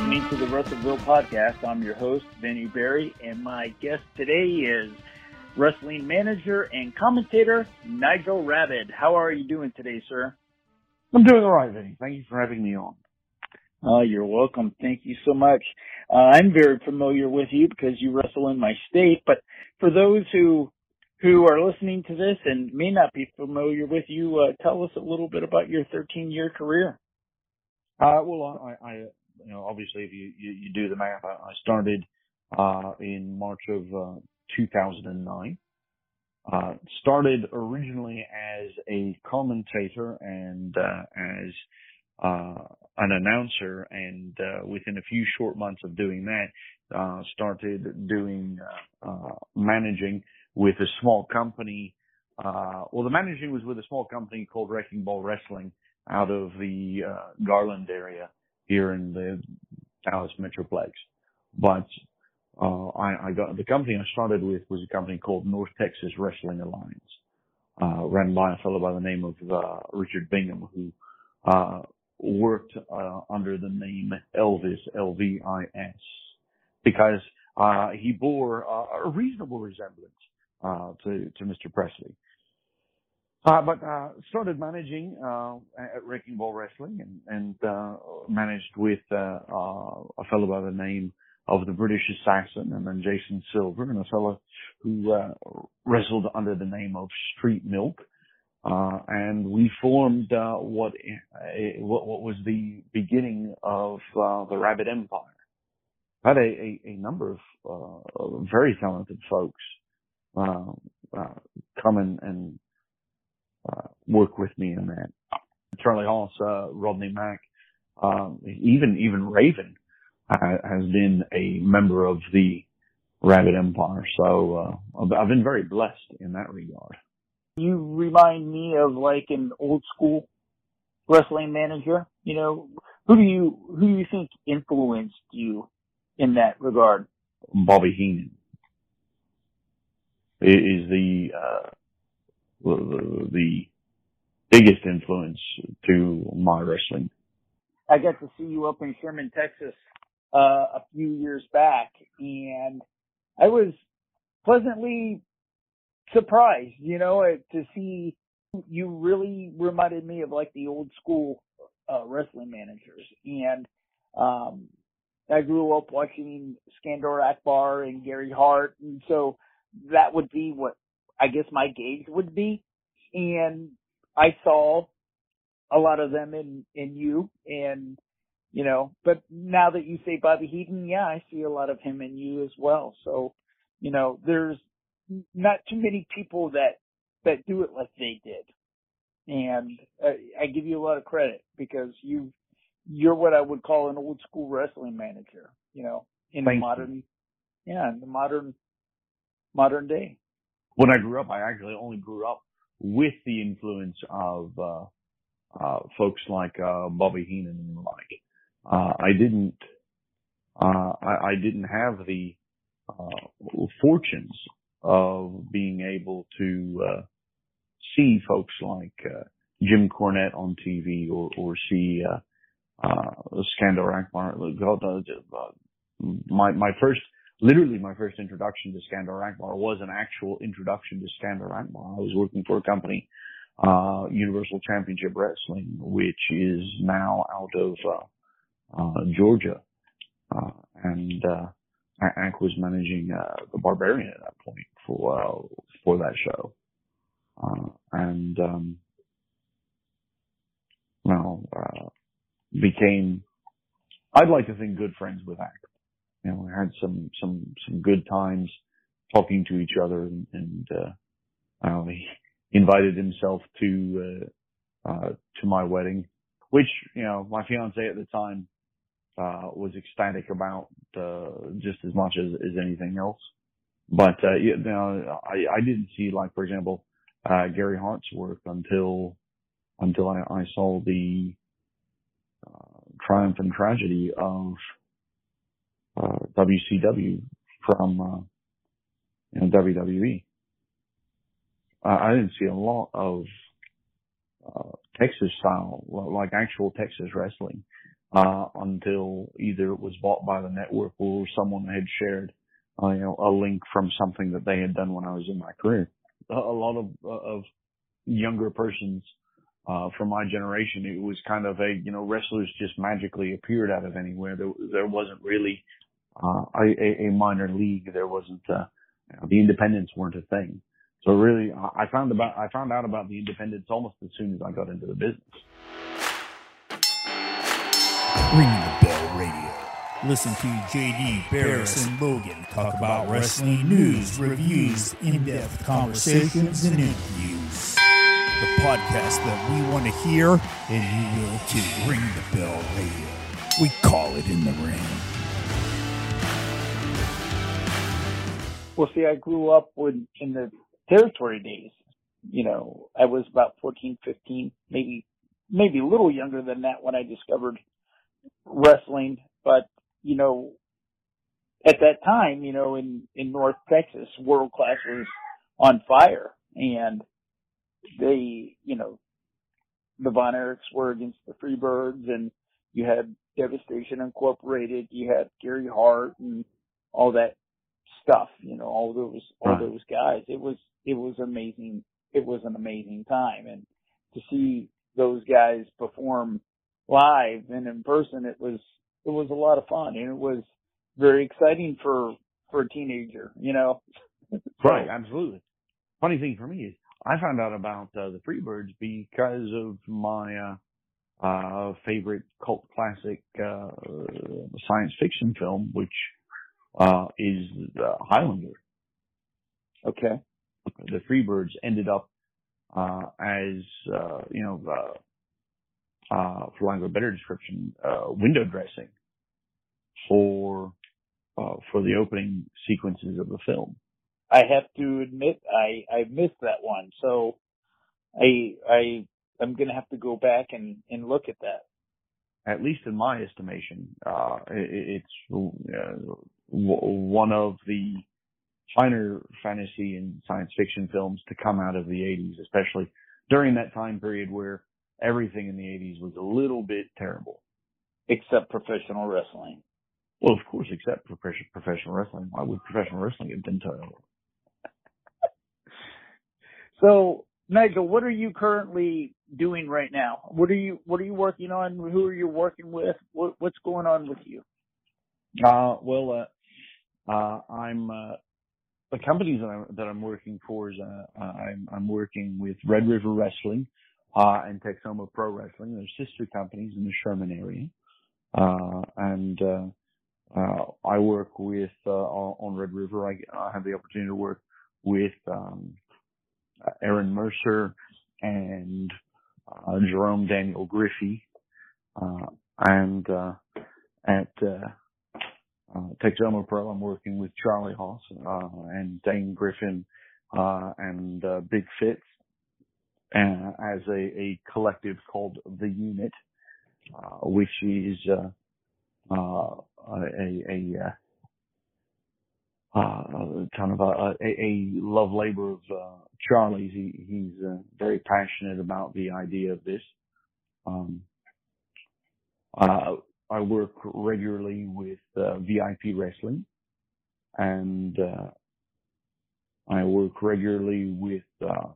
Listening to the WrestleVille podcast. I'm your host, Vinny Berry, and my guest today is wrestling manager and commentator, Nigel Rabid. How are you doing today, sir? I'm doing all right, Vinny. Thank you for having me on. Oh, you're welcome. Thank you so much. Uh, I'm very familiar with you because you wrestle in my state, but for those who who are listening to this and may not be familiar with you, uh, tell us a little bit about your 13 year career. Uh, well, I, I, you know, obviously if you, you, you do the math, I, started, uh, in March of, uh, 2009. Uh, started originally as a commentator and, uh, as, uh, an announcer and, uh, within a few short months of doing that, uh, started doing, managing with a small company, uh, well, the managing was with a small company called Wrecking Ball Wrestling out of the, uh, Garland area here in the Dallas Metroplex. But, uh, I, I got, the company I started with was a company called North Texas Wrestling Alliance, uh, ran by a fellow by the name of, uh, Richard Bingham who, uh, worked, uh, under the name Elvis, L-V-I-S, because, uh, he bore a reasonable resemblance, to, to Mr. Presley. Uh, but, uh, started managing, uh, at Wrecking Ball Wrestling and, and, uh, managed with, uh, uh, a fellow by the name of the British Assassin and then Jason Silver and a fellow who, uh, wrestled under the name of Street Milk. Uh, and we formed, uh, what, what, what was the beginning of, uh, the Rabid Empire. Had a, a, a number of, uh, very talented folks, uh, come and, and uh, work with me in that. Charlie Haas, uh, Rodney Mack, um, even even Raven uh, has been a member of the Rabid Empire. So uh, I've been very blessed in that regard. You remind me of like an old school wrestling manager. You know, who do you who do you think influenced you in that regard? Bobby Heenan is the uh, the, biggest influence to my wrestling. I got to see you up in Sherman, Texas, uh, a few years back and I was pleasantly surprised, you know, to see you really reminded me of like the old school, uh, wrestling managers. And, um, I grew up watching Skandor Akbar and Gary Hart. And so that would be what I guess my gauge would be. And I saw a lot of them in, in you and, you know, but now that you say Bobby Heenan, yeah, I see a lot of him in you as well. So, you know, there's not too many people that, that do it like they did. And uh, I give you a lot of credit because you, you're what I would call an old school wrestling manager, you know, in Thank the modern, you. yeah, in the modern, modern day when I grew up, I actually only grew up with the influence of uh, uh, folks like uh, Bobby Heenan and the like. Uh, I didn't, uh, I, I didn't have the uh, fortunes of being able to see folks like Jim Cornette on TV or, or see uh, Skandor Akbar. My my first literally my first introduction to Skandor Akbar was an actual introduction to Skandor Akbar. I was working for a company, uh, Universal Championship Wrestling, which is now out of, uh, uh, Georgia. Uh, and, uh, Ak was managing, uh, the Barbarian at that point for, uh, for that show. Uh, and, um, well, uh, became, I'd like to think good friends with Ak you know, we had some, some, some good times talking to each other and, and uh, uh, he invited himself to, uh, uh, to my wedding, which, you know, my fiance at the time, uh, was ecstatic about, uh, just as much as, as anything else. But, uh, you know, I, I didn't see like, for example, uh, Gary Hart's work until, until I, I saw the, uh, triumph and tragedy of, uh, WCW from, uh, you know, WWE. Uh, I didn't see a lot of, uh, Texas style, like actual Texas wrestling, uh, until either it was bought by the network or someone had shared, uh, you know, a link from something that they had done when I was in my career. A, a lot of, of younger persons, uh, from my generation, it was kind of a, you know, wrestlers just magically appeared out of anywhere. There, there wasn't really, uh, a, a minor league. There wasn't, uh, you know, the independents weren't a thing. So really, I found about I found out about the independents almost as soon as I got into the business. Ring the Bell Radio. Listen to JD, Barris, and Logan talk about wrestling news, reviews, in-depth conversations, and interviews. The podcast that we want to hear, and you will too. Ring the Bell Radio. We call it in the ring. Well, see, I grew up with in the territory days. You know, I was about 14, 15, maybe, maybe a little younger than that when I discovered wrestling. But, you know, at that time, you know, in, in North Texas, world class was on fire and they, you know, the Von Erichs were against the Freebirds and you had Devastation Incorporated, you had Gary Hart and all that stuff, you know, all those, all Right. those guys. It was, it was amazing. It was an amazing time. And to see those guys perform live and in person, it was, it was a lot of fun and it was very exciting for, for a teenager, you know? Right, absolutely. Funny thing for me is I found out about uh, the Freebirds because of my uh, uh, favorite cult classic uh, science fiction film, which uh, is uh, Highlander. Okay. The Freebirds ended up uh, as uh, you know, uh, uh, for lack of a better description, uh, window dressing for uh, for the opening sequences of the film. I have to admit I I missed that one. So I I I'm going to have to go back and and look at that. at least in my estimation, uh, it, it's uh, w- one of the finer fantasy and science fiction films to come out of the 80s, especially during that time period where everything in the 80s was a little bit terrible. Except professional wrestling. Well, of course, except for professional wrestling. Why would professional wrestling have been terrible? So Nigel, what are you currently doing right now? What are you What are you working on? Who are you working with? What, what's going on with you? Uh, well, uh, uh, I'm, uh, the companies that I'm, that I'm working for is, uh, uh, I'm, I'm working with Red River Wrestling, uh, and Texoma Pro Wrestling. They're sister companies in the Sherman area. Uh, and, uh, uh, I work with, uh, on Red River. I, I have the opportunity to work with, um, Aaron Mercer and, uh, Jerome Daniel Griffey, uh, and, uh, at, uh, uh, Texoma Pro, I'm working with Charlie Haas, uh, and Dane Griffin, uh, and, uh, Big Fitz, uh, as a, a collective called The Unit, uh, which is, uh, uh, a, a, uh, uh, kind of a, a, a love labor of, uh, Charlie's. He, he's, uh, very passionate about the idea of this. Um, uh, I work regularly with uh, VIP wrestling, and uh, I work regularly with uh,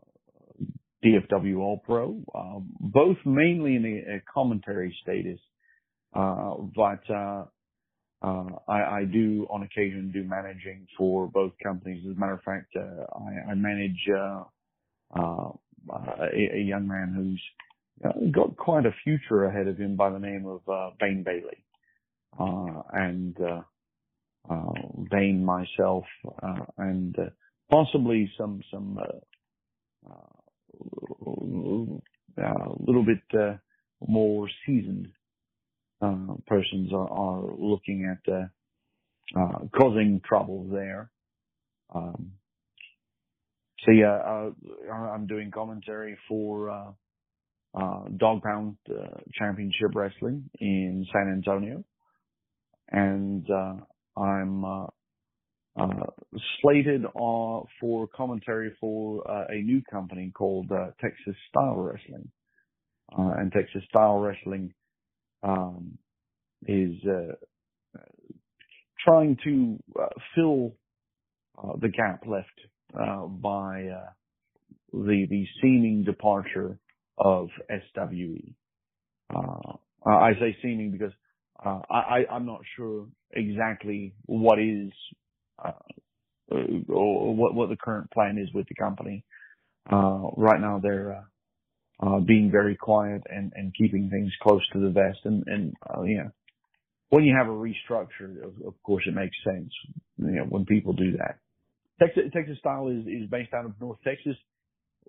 DFW All Pro, uh, both mainly in a, a commentary status, uh, but uh, uh, I, I do on occasion do managing for both companies. As a matter of fact, uh, I, I manage uh, uh, a, a young man who's got quite a future ahead of him by the name of uh, Bane Bailey. Uh, and uh, uh, Bane, myself, uh, and uh, possibly some some uh, uh, uh, a little bit uh, more seasoned uh, persons are, are looking at uh, uh, causing trouble there. Um, so yeah, uh, I'm doing commentary for uh, Dog Pound Championship Wrestling in San Antonio, and I'm slated for commentary for a new company called Texas Style Wrestling. And Texas Style Wrestling um, is uh, trying to uh, fill uh, the gap left uh by the the seeming departure of SWE. Uh I say seeming because uh, I, I'm not sure exactly what is uh, or what what the current plan is with the company. Uh, right now, they're uh, being very quiet and and keeping things close to the vest. And and you know, when you have a restructure, of, of course, it makes sense. You know, when people do that. Texas, Texas Style is is based out of North Texas.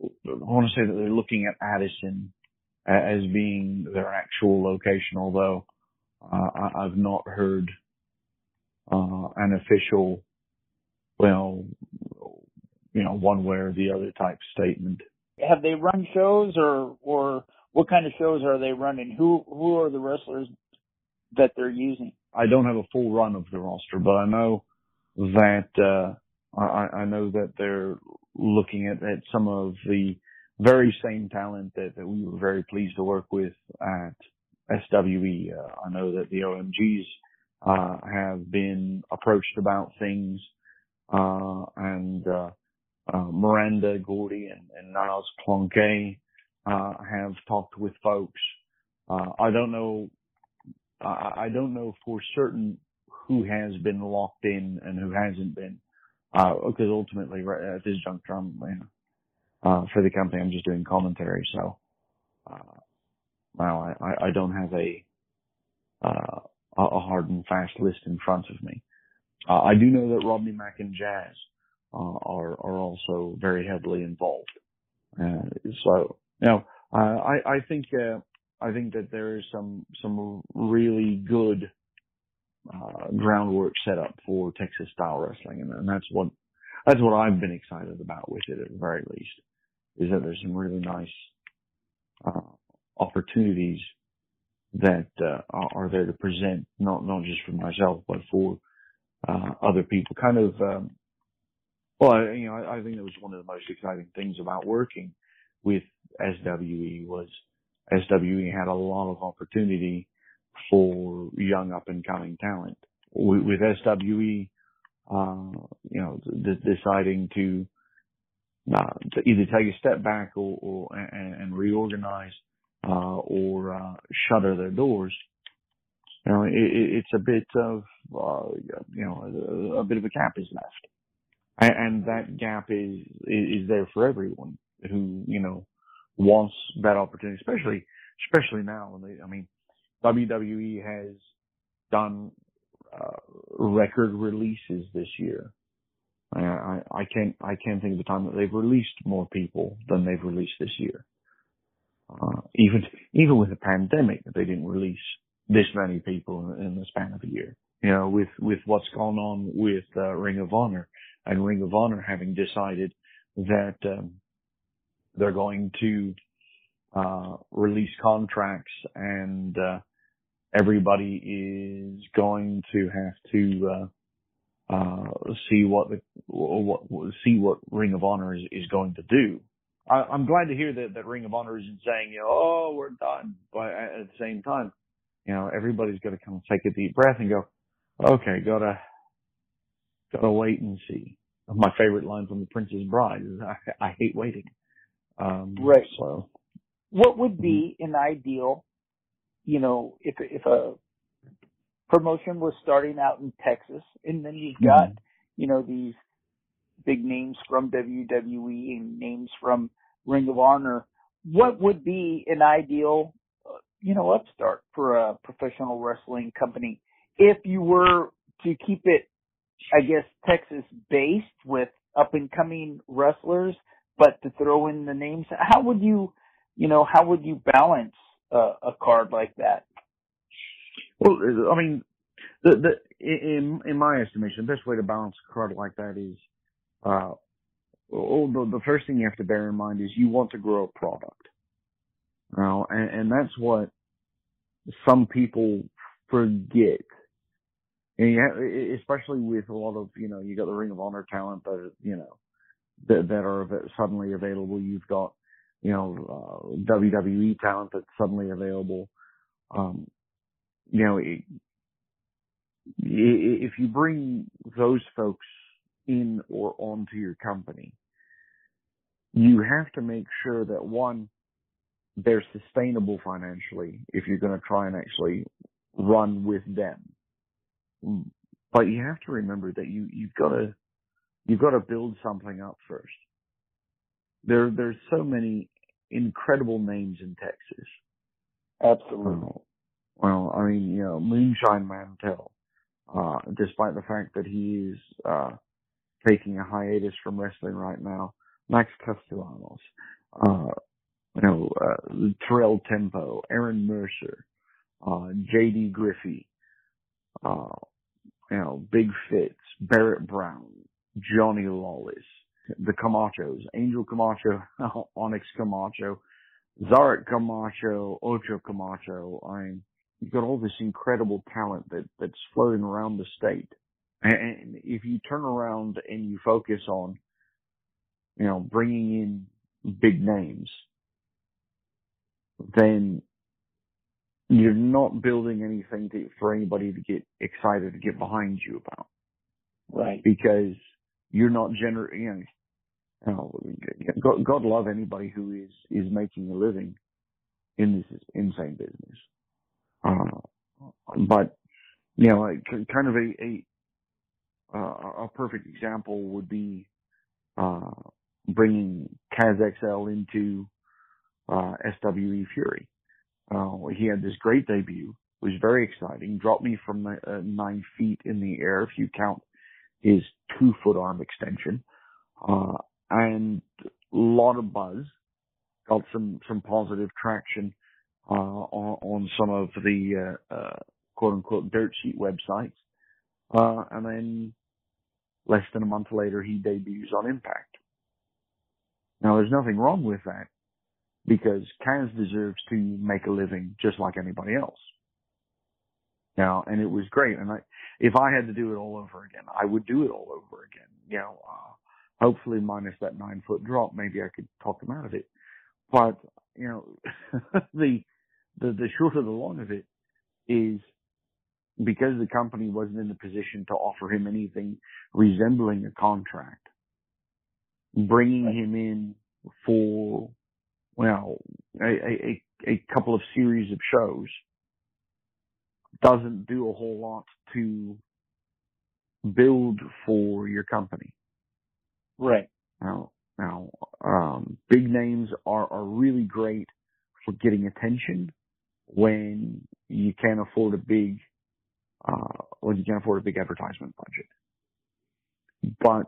I want to say that they're looking at Addison as being their actual location, although uh, I've not heard uh, an official well, you know, one way or the other type statement. Have they run shows or, or what kind of shows are they running? Who, who are the wrestlers that they're using? I don't have a full run of the roster, but I know that, uh, I, I know that they're looking at, at some of the very same talent that, that we were very pleased to work with at SWE. Uh, I know that the OMGs, uh, have been approached about things uh, and uh, uh, Miranda Gordy and, and Niles Clonkey uh, have talked with folks. Uh, I don't know. I, I don't know for certain who has been locked in and who hasn't been, because ultimately, right at this juncture, I'm, know, for the company, I'm just doing commentary. So, well, I, I don't have a a hard and fast list in front of me. Uh, I do know that Rodney Mack and Jazz uh, are are also very heavily involved. Uh, so you know, I I think uh, I think that there is some some really good uh, groundwork set up for Texas style wrestling, and, and that's what that's what I've been excited about with it at the very least, is that there's some really nice uh, opportunities that uh, are there to present, not not just for myself, but for uh, other people. Kind of, um, well, you know, I, I think that was one of the most exciting things about working with SWE was SWE had a lot of opportunity for young up and coming talent. With, with SWE, uh, you know, d- deciding to, uh, to either take a step back or, or and, and reorganize, uh, or, uh, shutter their doors, you know, it, it's a bit of, uh, you know, a, a, bit of a gap is left. And, and that gap is, is there for everyone who, you know, wants that opportunity, especially, especially now. I mean, WWE has done, uh, record releases this year. I, I, I can't, I can't think of a time that they've released more people than they've released this year. Uh, even, even with the pandemic, that they didn't release this many people in, in the span of a year. You know, with, with what's gone on with uh, Ring of Honor and Ring of Honor having decided that um, they're going to uh, release contracts and uh, everybody is going to have to uh, uh, see what the what see what Ring of Honor is, is going to do. I, am glad to hear that that Ring of Honor isn't saying, you know, oh, we're done, but at the same time, you know, everybody's got to kind of take a deep breath and go, okay, gotta, gotta wait and see. My favorite line from The Princess Bride is, I, I hate waiting. Um, right. So, what would be mm-hmm. an ideal, you know, if if a promotion was starting out in Texas, and then you've got, mm-hmm. you know, these big names from WWE and names from Ring of Honor. What would be an ideal you know, upstart for a professional wrestling company. If you were to keep it, I guess, Texas based with up and coming wrestlers, but to throw in the names, how would you you know, how would you balance a card like that? Well, I mean, the, the, in, in my estimation, the best way to balance a card like that is, uh, well, the, the first thing you have to bear in mind is you want to grow a product. Now, and, and that's what some people forget. And you have, especially with a lot of, you know, you got the Ring of Honor talent that, you know, that, that are suddenly available. You've got, you know, uh, WWE talent that's suddenly available. Um, you know, it, if you bring those folks in or onto your company, you have to make sure that one, they're sustainable financially if you're going to try and actually run with them. But you have to remember that you, you've got to, you've got to build something up first. There, there's so many incredible names in Texas. Absolutely. Uh, well, I mean, you know, Moonshine Mantell, uh, despite the fact that he is, uh, taking a hiatus from wrestling right now, Max Castellanos, uh, you know, uh, Terrell Tempo, Aaron Mercer, uh, JD Griffey, uh, you know, Big Fitz, Barrett Brown, Johnny Lawless, the Camachos, Angel Camacho, Onyx Camacho, Zarek Camacho, Ocho Camacho. I mean, you've got all this incredible talent that, that's floating around the state. And if you turn around and you focus on, you know, bringing in big names, then you're not building anything to, for anybody to get excited to get behind you about. Right. Because you're not gener, you know, God, God love anybody who is, is making a living in this insane business. Uh, but, you know, kind of a, a, uh, a perfect example would be, uh, bringing Kaz XL into, uh, SWE Fury. Uh, he had this great debut, was very exciting, dropped me from uh, nine feet in the air if you count his two foot arm extension, uh, and a lot of buzz, got some, some positive traction, uh, on, on some of the, uh, uh, quote unquote dirt sheet websites. Uh, and then less than a month later, he debuts on Impact. Now there's nothing wrong with that because Kaz deserves to make a living just like anybody else. Now, and it was great. And I, if I had to do it all over again, I would do it all over again. You know, uh, hopefully minus that nine foot drop, maybe I could talk him out of it. But, you know, the, the, the short of the long of it is because the company wasn't in the position to offer him anything resembling a contract, bringing him in for well, a, a, a couple of series of shows doesn't do a whole lot to build for your company. Right. Now, now, um, big names are, are really great for getting attention when you can't afford a big, uh, when you can't afford a big advertisement budget. But,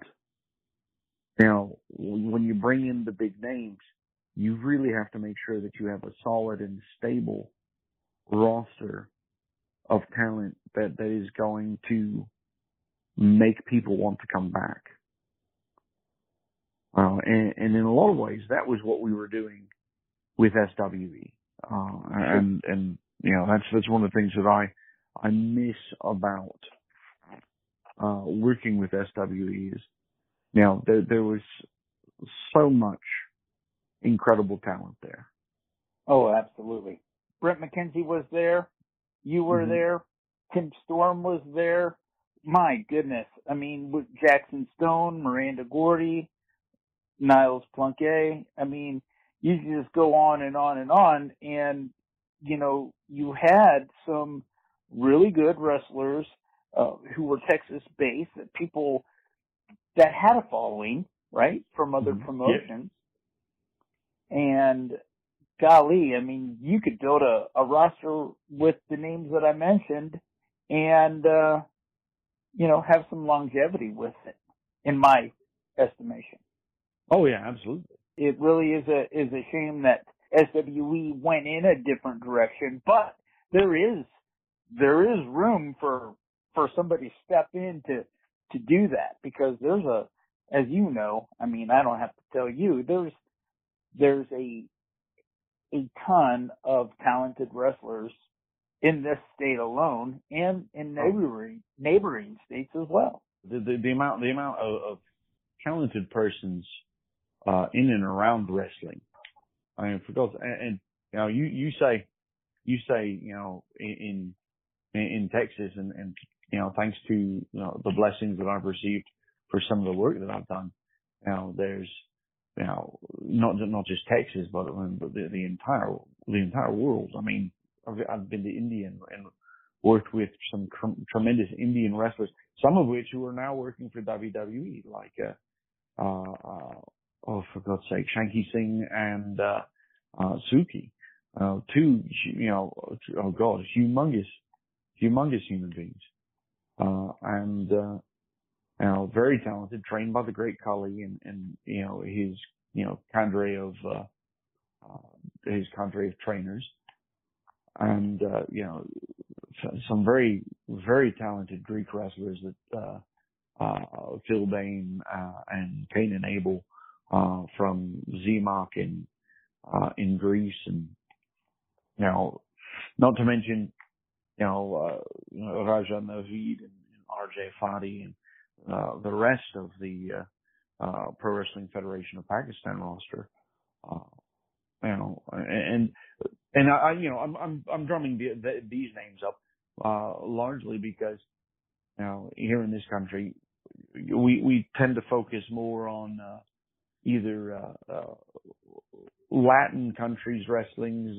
you know, when you bring in the big names, you really have to make sure that you have a solid and stable roster of talent that, that is going to make people want to come back. Uh, and, and, in a lot of ways, that was what we were doing with SWE. Uh, and, and, you know, that's, that's one of the things that I, I miss about, uh, working with SWE is, you know, there, there was so much incredible talent there. Oh, absolutely. Brent McKenzie was there. You were mm-hmm. there. Tim Storm was there. My goodness. I mean, with Jackson Stone, Miranda Gordy, Niles Plunkett. I mean, you can just go on and on and on. And, you know, you had some really good wrestlers uh, who were Texas based that people that had a following, right, from other mm-hmm. promotions. And golly, I mean, you could build a, a roster with the names that I mentioned and, uh, you know, have some longevity with it, in my estimation. Oh yeah, absolutely. It really is a, is a shame that SWE went in a different direction, but there is there is room for for somebody to step in to to do that because there's a as you know, I mean, I don't have to tell you, there's there's a a ton of talented wrestlers in this state alone and in oh. neighboring neighboring states as well. The the, the amount the amount of, of talented persons uh, in and around wrestling. I mean, for those, and, and you know, you you say you say you know in in, in Texas and and you know thanks to you know the blessings that I've received for some of the work that I've done. You know, there's you know not not just Texas, but but the, the entire the entire world. I mean, I've, I've been to India and, worked with some tr- tremendous Indian wrestlers, some of which who are now working for WWE, like uh, uh, uh, oh for God's sake, Shanky Singh and uh, uh, Suki, uh, two you know oh God, humongous, humongous human beings, uh, and uh, you know very talented, trained by the great Khali and and you know his you know cadre of uh, uh, his cadre of trainers, and uh, you know some very very talented Greek wrestlers that. Uh, uh, Phil Bain, uh, and Cain and Abel, uh, from ZMOC in, uh, in Greece and, you know, not to mention, you know, uh, Raja Naveed and, and RJ Fadi and, uh, the rest of the, uh, uh, Pro Wrestling Federation of Pakistan roster. Uh, you know, and, and I, you know, I'm, I'm, I'm drumming the, the, these names up, largely because, you know, here in this country, we we tend to focus more on either Latin countries wrestlings,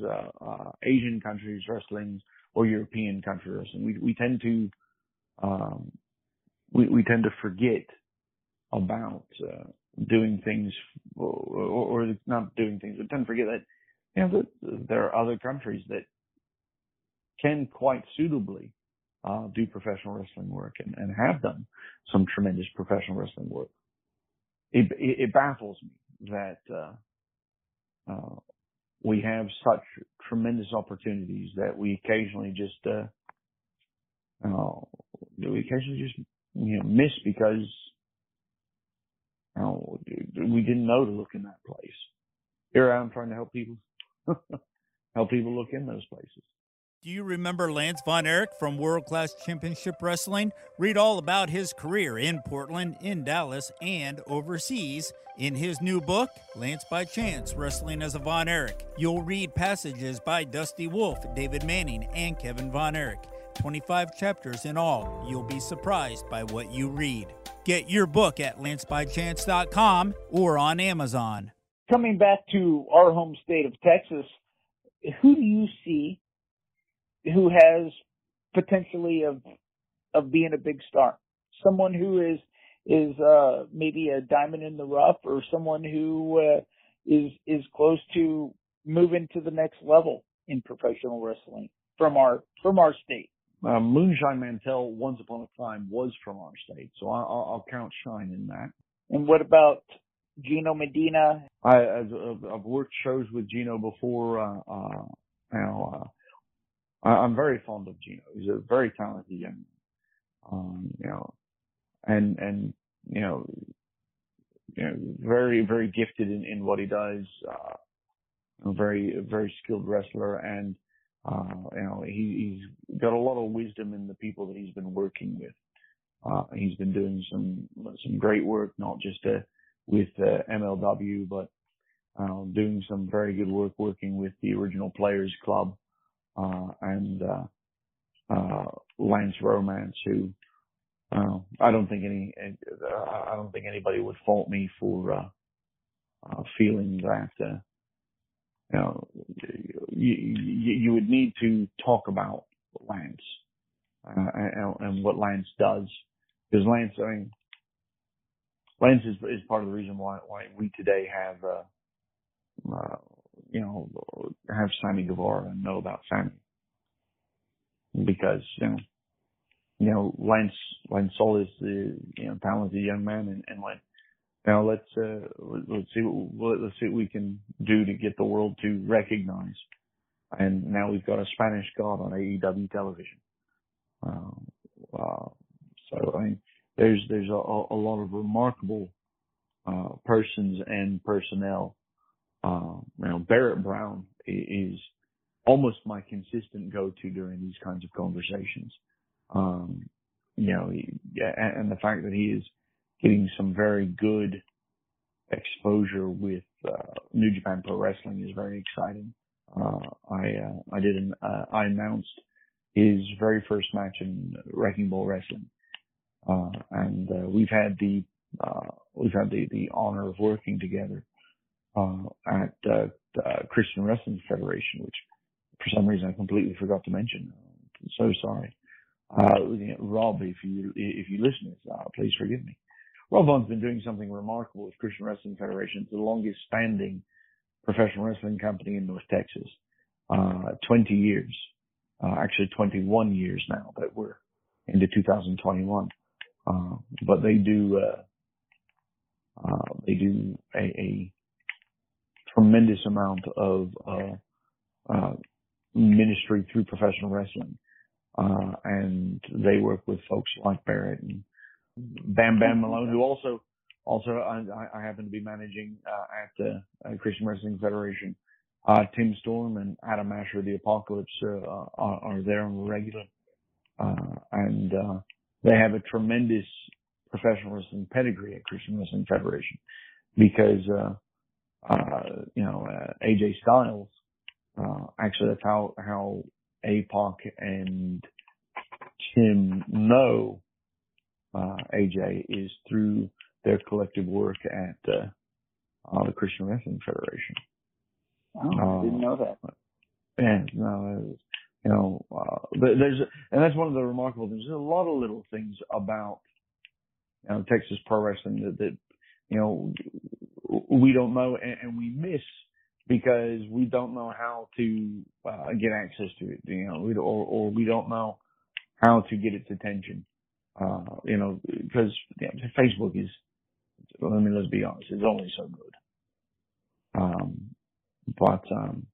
Asian countries wrestlings, or European country wrestling. We we tend to um, we we tend to forget about uh, doing things or, or, not doing things, but tend to forget that you know that there are other countries that can quite suitably uh, do professional wrestling work and, and have done some tremendous professional wrestling work. It, it, it baffles me that uh, uh, we have such tremendous opportunities that we occasionally just uh, uh, do we occasionally just you know miss because you know, we didn't know to look in that place. Here I am trying to help people help people look in those places. Do you remember Lance Von Erich from World Class Championship Wrestling? Read all about his career in Portland, in Dallas, and overseas in his new book, Lance by Chance Wrestling as a Von Erich. You'll read passages by Dusty Wolfe, David Manning, and Kevin Von Erich. 25 chapters in all. You'll be surprised by what you read. Get your book at lancebychance.com or on Amazon. Coming back to our home state of Texas, who do you see who has potentially of of being a big star. Someone who is is uh, maybe a diamond in the rough, or someone who uh, is is close to moving to the next level in professional wrestling from our from our state. Uh, Moonshine Mantell, once upon a time, was from our state, so I'll, I'll count Shine in that. And what about Gino Medina? I, I've, worked shows with Gino before. Uh, uh, you know, uh, I, am very fond of Gino. He's a very talented young, um, you know, and and you know, you know, very very gifted in, in what he does. Uh, a very very skilled wrestler, and uh, you know, he, he's got a lot of wisdom in the people that he's been working with. Uh, he's been doing some some great work, not just uh, with uh, MLW, but uh, doing some very good work working with the original Players Club uh, and uh, uh, Lance Romance, who uh, I don't think any I don't think anybody would fault me for uh, uh, feeling that uh, you know you, you, would need to talk about Lance uh, and, and what Lance does because Lance I mean Lance is is part of the reason why why we today have uh, uh you know, have Sammy Guevara and know about Sammy. Because, you know, you know, Lance, Lance Sol is the, you know, talented young man and, and when, now let's uh, let's see what let's see what we can do to get the world to recognize. And now we've got a Spanish God on AEW television. Uh, so I mean, there's there's a, a lot of remarkable uh, persons and personnel. Uh, you know, Barrett Brown is almost my consistent go-to during these kinds of conversations. Um, you know, and the fact that he is getting some very good exposure with uh, New Japan Pro Wrestling is very exciting. Uh, I uh, I did an, uh, I announced his very first match in Wrecking Ball Wrestling, uh, and uh, we've had the we've had the the honor of working together at the Christian Wrestling Federation, which for some reason I completely forgot to mention. So sorry. Rob, if you if you listen, please forgive me. Rob Vaughn's been doing something remarkable with Christian Wrestling Federation. It's the longest standing professional wrestling company in North Texas. Uh, 20 years, uh, actually 21 years now that we're into 2021. Uh, but they do, uh, uh, they do a, a, tremendous amount of, uh, ministry through professional wrestling. and they work with folks like Barrett and Bam Bam Malone, who also also I, I happen to be managing uh, at the uh, Christian Wrestling Federation. Uh, Tim Storm and Adam Asher, the Apocalypse, uh, are, are, there on the regular, uh, and uh, they have a tremendous professional wrestling pedigree at Christian Wrestling Federation because you know AJ Styles. actually, that's how how APOC and Tim know uh, AJ is through their collective work at uh, uh, the Christian Wrestling Federation. Oh, I didn't know that. Yeah, no, you know, uh, there's, and that's one of the remarkable things. There's a lot of little things about, you know, Texas pro wrestling that, that you know, we don't know and, and we miss because we don't know how to uh, get access to it, you know, or, or we don't know how to get its attention. Uh, you know, because yeah, Facebook is, I mean, let's be honest, it's only so good. Um, but, um,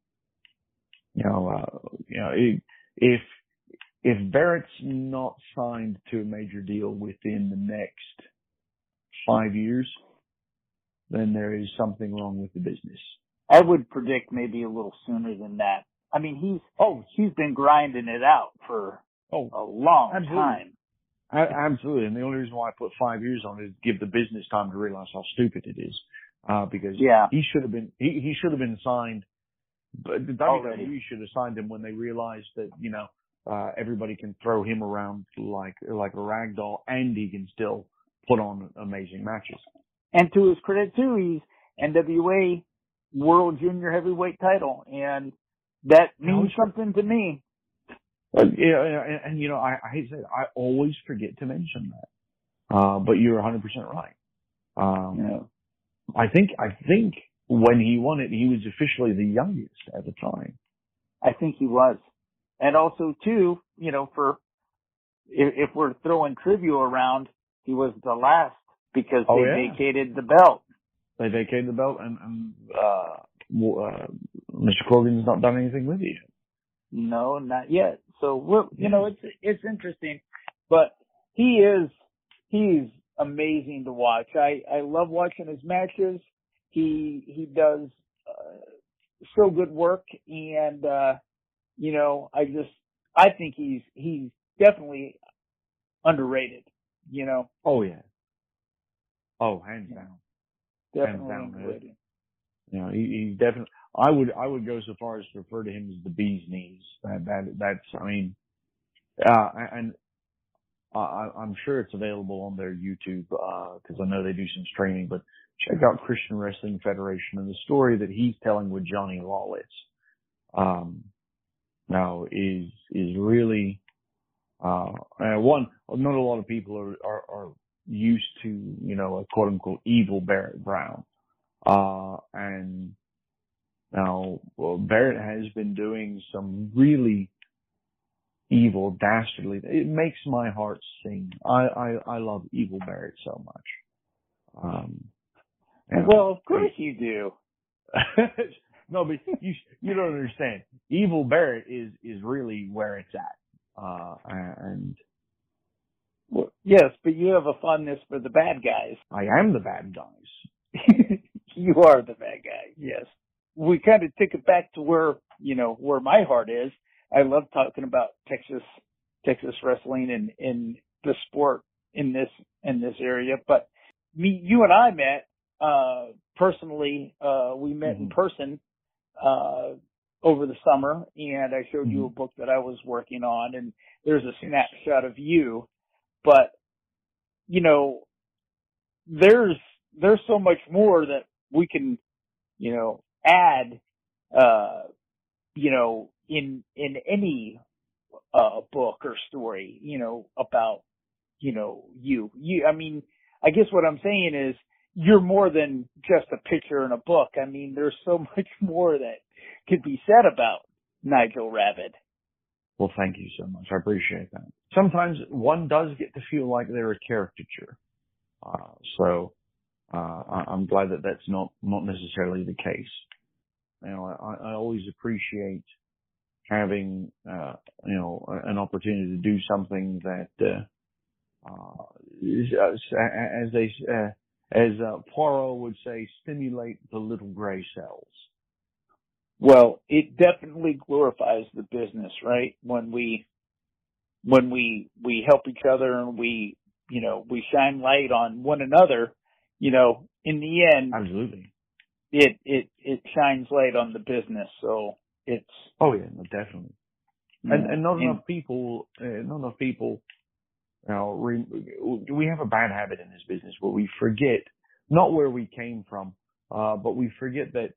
you know, uh, you know, if, if Barrett's not signed to a major deal within the next five years, then there is something wrong with the business. I would predict maybe a little sooner than that. I mean, he's oh he's been grinding it out for oh, a long absolutely. time. Absolutely. And the only reason why I put five years on it is give the business time to realize how stupid it is. Uh, because yeah. he should have been, he, he should have been signed, but the WWE should have signed him when they realized that, you know, uh, everybody can throw him around like, like a rag doll and he can still put on amazing matches. And to his credit too, he's NWA World Junior Heavyweight title and that means something to me. Yeah, and, and, you know, I, I hate to say it, I always forget to mention that. Uh, but you're 100% right. Um, yeah. I think, I think when he won it, he was officially the youngest at the time. I think he was. And also too, you know, for, if, if we're throwing trivia around, he was the last because oh, they yeah. vacated the belt. They vacated the belt and, and uh, uh, Mr. Corgan's not done anything with it yet. No, not yet. So we're, you know, it's, it's interesting, but he is, he's amazing to watch. I, I love watching his matches. He, he does, uh, so good work and, uh, you know, I just, I think he's, he's definitely underrated, you know? Oh yeah. Oh, hands down. Definitely hands down, underrated. You know, he, he definitely, I would I would go so far as to refer to him as the bee's knees. That that that's I mean, uh, and I, I'm sure it's available on their YouTube because uh, I know they do some streaming. But check out Christian Wrestling Federation and the story that he's telling with Johnny Lawless. Um, now is is really uh, one. Not a lot of people are, are are used to you know a quote unquote evil Barrett Brown, uh, and now, well, Barrett has been doing some really evil, dastardly. It makes my heart sing. I I, I love Evil Barrett so much. Um, And, well, of course you do. no, but you you don't understand. Evil Barrett is is really where it's at, uh, and well, yes, but you have a fondness for the bad guys. I am the bad guys. you are the bad guy. Yes, we kind of took it back to where you know where my heart is. I love talking about Texas Texas wrestling and in the sport in this in this area. But me, you and I met uh, personally. Uh, we met mm-hmm. in person uh, over the summer, and I showed mm-hmm. you a book that I was working on, and there's a snapshot of you. But you know, there's there's so much more that we can, you know, add, uh, you know, in in any uh, book or story, you know, about you know you. You, I mean, I guess what I'm saying is you're more than just a picture in a book. I mean, there's so much more that could be said about Nigel Rabid. Well, thank you so much. I appreciate that. Sometimes one does get to feel like they're a caricature. Uh, so, uh, I'm glad that that's not, not necessarily the case. You know, I, I always appreciate having, uh, you know, an opportunity to do something that, uh, uh, as they, uh, as uh, Poirot would say, stimulate the little gray cells. Well, it definitely glorifies the business, right? When we, when we, we help each other and we, you know, we shine light on one another, you know, in the end, absolutely, it, it, it shines light on the business. So it's, oh yeah, no, definitely. And, and not enough people, uh, not enough people, you know, re, we have a bad habit in this business where we forget not where we came from, uh, but we forget that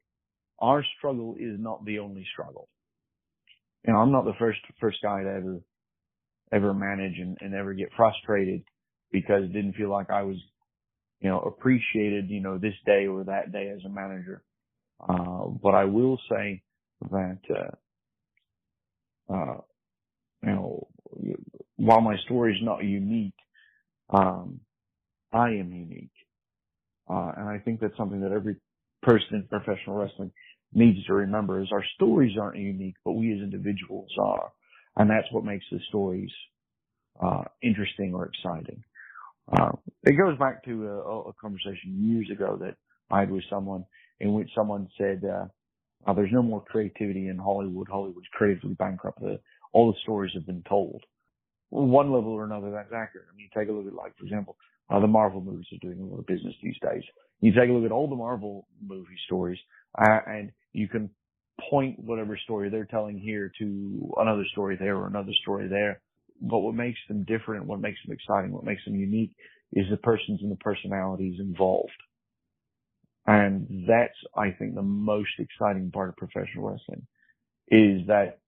our struggle is not the only struggle. You know, I'm not the first first guy to ever ever manage and, and ever get frustrated because it didn't feel like I was, you know, appreciated, you know, this day or that day as a manager. Uh, but I will say that, uh, uh, you know, while my story is not unique, um, I am unique. Uh, and I think that's something that every person in professional wrestling needs to remember is our stories aren't unique, but we as individuals are. And that's what makes the stories, uh, interesting or exciting. Uh, it goes back to a, a, conversation years ago that I had with someone in which someone said, uh, uh, there's no more creativity in Hollywood. Hollywood's creatively bankrupt. The, all the stories have been told. one level or another, that's accurate. I mean, take a look at, like, for example, uh, the Marvel movies are doing a lot of business these days. You take a look at all the Marvel movie stories, uh, and you can point whatever story they're telling here to another story there or another story there. But what makes them different, what makes them exciting, what makes them unique is the persons and the personalities involved. And that's, I think, the most exciting part of professional wrestling is that,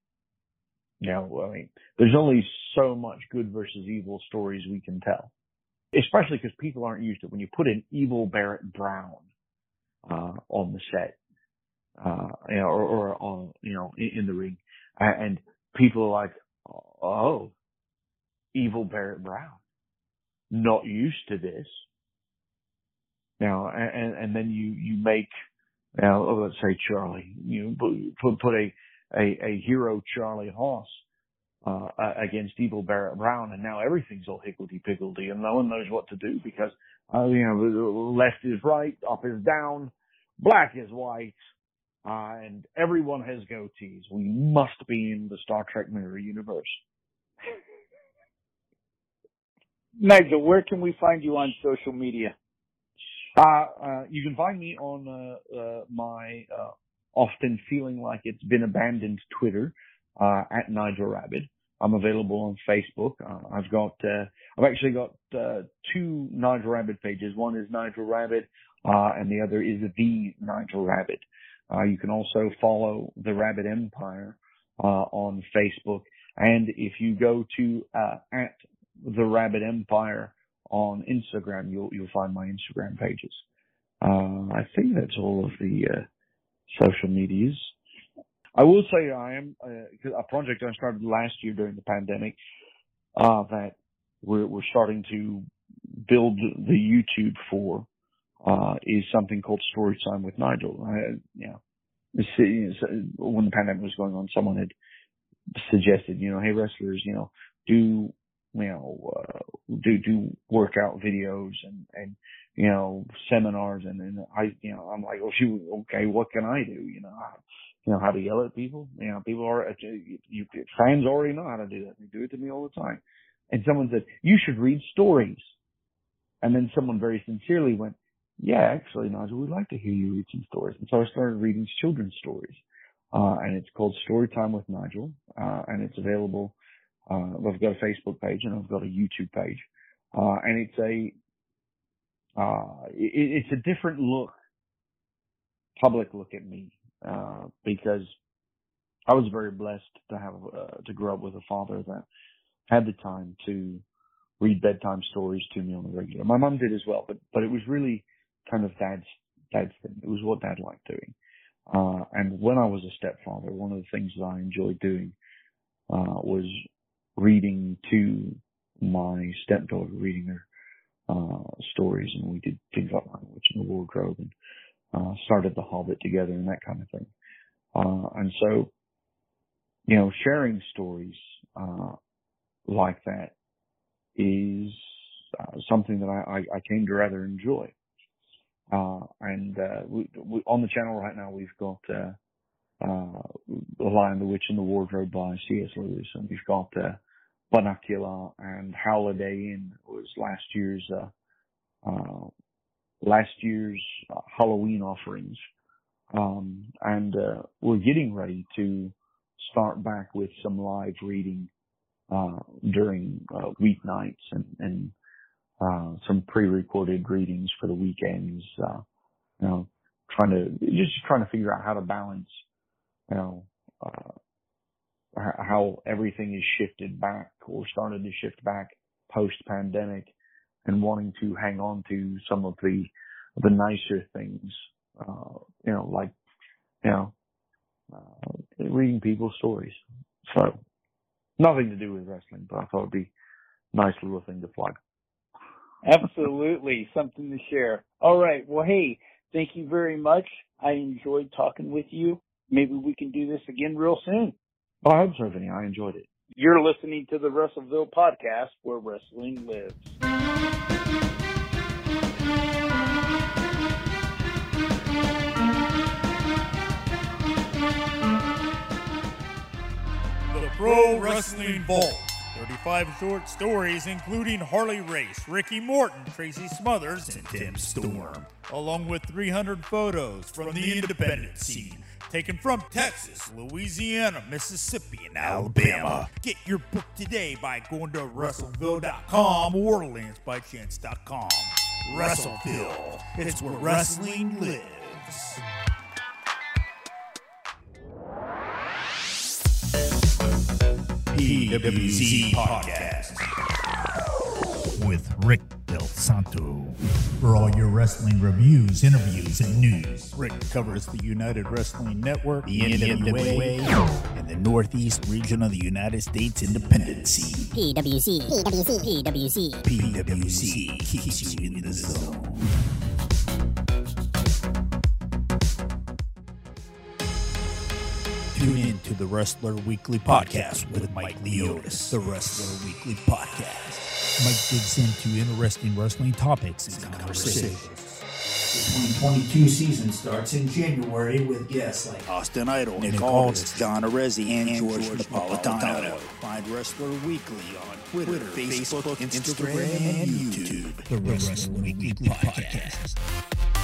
you know, I mean, there's only so much good versus evil stories we can tell especially because people aren't used to it. When you put an evil Barrett Brown uh, on the set, uh, you know, or, or on, you know, in, in the ring, and people are like, "Oh, evil Barrett Brown, not used to this." Now, and and then you you make, now let's say Charlie, you put put a a, a hero Charlie Haas uh, against Evil Barrett Brown, and now everything's all higgledy piggledy, and no one knows what to do because uh, you know left is right, up is down, black is white, uh, and everyone has goatees. We must be in the Star Trek mirror universe. Nigel, where can we find you on social media? Uh, uh, you can find me on uh, uh my uh, often feeling like it's been abandoned Twitter uh, at Nigel Rabid. I'm available on Facebook. Uh, I've got, I've actually got, two Nigel Rabid pages. One is Nigel Rabid, and the other is the Nigel Rabid. You can also follow the Rabid Empire, on Facebook. And if you go to, uh, at the Rabid Empire on Instagram, you'll, you'll find my Instagram pages. Uh, I think that's all of the, uh, social medias. I will say I am uh, a project I started last year during the pandemic uh, that we're, we're starting to build the YouTube for. uh, is something called Story Time with Nigel. I, know, when the pandemic was going on, someone had suggested, you know, hey wrestlers, you know, do you know, uh, do do workout videos and and you know seminars and and I you know I'm like, oh shoot, okay, what can I do? You know, I, you know how to yell at people. You know, people are you fans already know how to do that. They do it to me all the time. And someone said you should read stories, and then someone very sincerely went, yeah, actually, Nigel, we'd like to hear you read some stories. And so I started reading children's stories. Uh, and it's called Storytime with Nigel. Uh, and it's available. Uh, I've got a Facebook page and I've got a YouTube page. Uh, and it's a, uh, it, it's a different look, public look at me, uh, because I was very blessed to have, to grow up with a father that had the time to read bedtime stories to me on the regular. My mom did as well, but, but it was really, kind of dad's dad's thing. It was what dad liked doing. Uh, and when I was a stepfather, one of the things that I enjoyed doing uh, was reading to my stepdaughter, reading her uh, stories, and we did things like Witch, in the Wardrobe, and uh, started The Hobbit together, and that kind of thing. Uh, and so, you know, sharing stories uh, like that is uh, something that I, I, I came to rather enjoy. Uh, and, uh, we, we, on the channel right now, we've got, uh, The Lion, the Witch, and the Wardrobe by C.S. Lewis, and we've got, uh, and Holiday Inn was last year's, uh, uh, last year's uh, Halloween offerings. Um, and, uh, we're getting ready to start back with some live reading, uh, during, uh, weeknights and, and, uh, some pre-recorded readings for the weekends, uh, you know, trying to, just trying to figure out how to balance, you know, uh, how everything is shifted back or started to shift back post pandemic and wanting to hang on to some of the, the nicer things, uh, you know, like, you know, uh, reading people's stories. So nothing to do with wrestling, but I thought it'd be a nice little thing to plug. Absolutely. Something to share. All right. Well, hey, thank you very much. I enjoyed talking with you. Maybe we can do this again real soon. Oh, I observed so, Vinny. I enjoyed it. You're listening to the Wrestleville podcast where wrestling lives. The Pro Wrestling Vault 35 short stories, including Harley Race, Ricky Morton, Tracy Smothers, and Tim Storm, along with 300 photos from the independent scene. Taken from Texas, Louisiana, Mississippi, and Alabama. Get your book today by going to Wrestleville.com or LanceByChance.com. Wrestleville, it's where wrestling lives. PWZ Podcast with Rick Del Santo. For all your wrestling reviews, interviews, and news, Rick covers the United Wrestling Network, the NWA, and the Northeast region of the United States independent scene. PWZ. PWZ. PWZ. PWZ keeps you in the zone. Tune in to the Wrestler Weekly Podcast with Mike Leotis. The Wrestler Weekly Podcast. Mike digs into interesting wrestling topics and conversations. The 2022 season starts in January with guests like Austin Idol, Nick, Nick Aldis, John Arezzi, and, and George, George Napolitano. Napolitano. Find Wrestler Weekly on Twitter, Twitter Facebook, Facebook, Instagram, Instagram, and YouTube. The Wrestler Weekly Podcast. Podcast.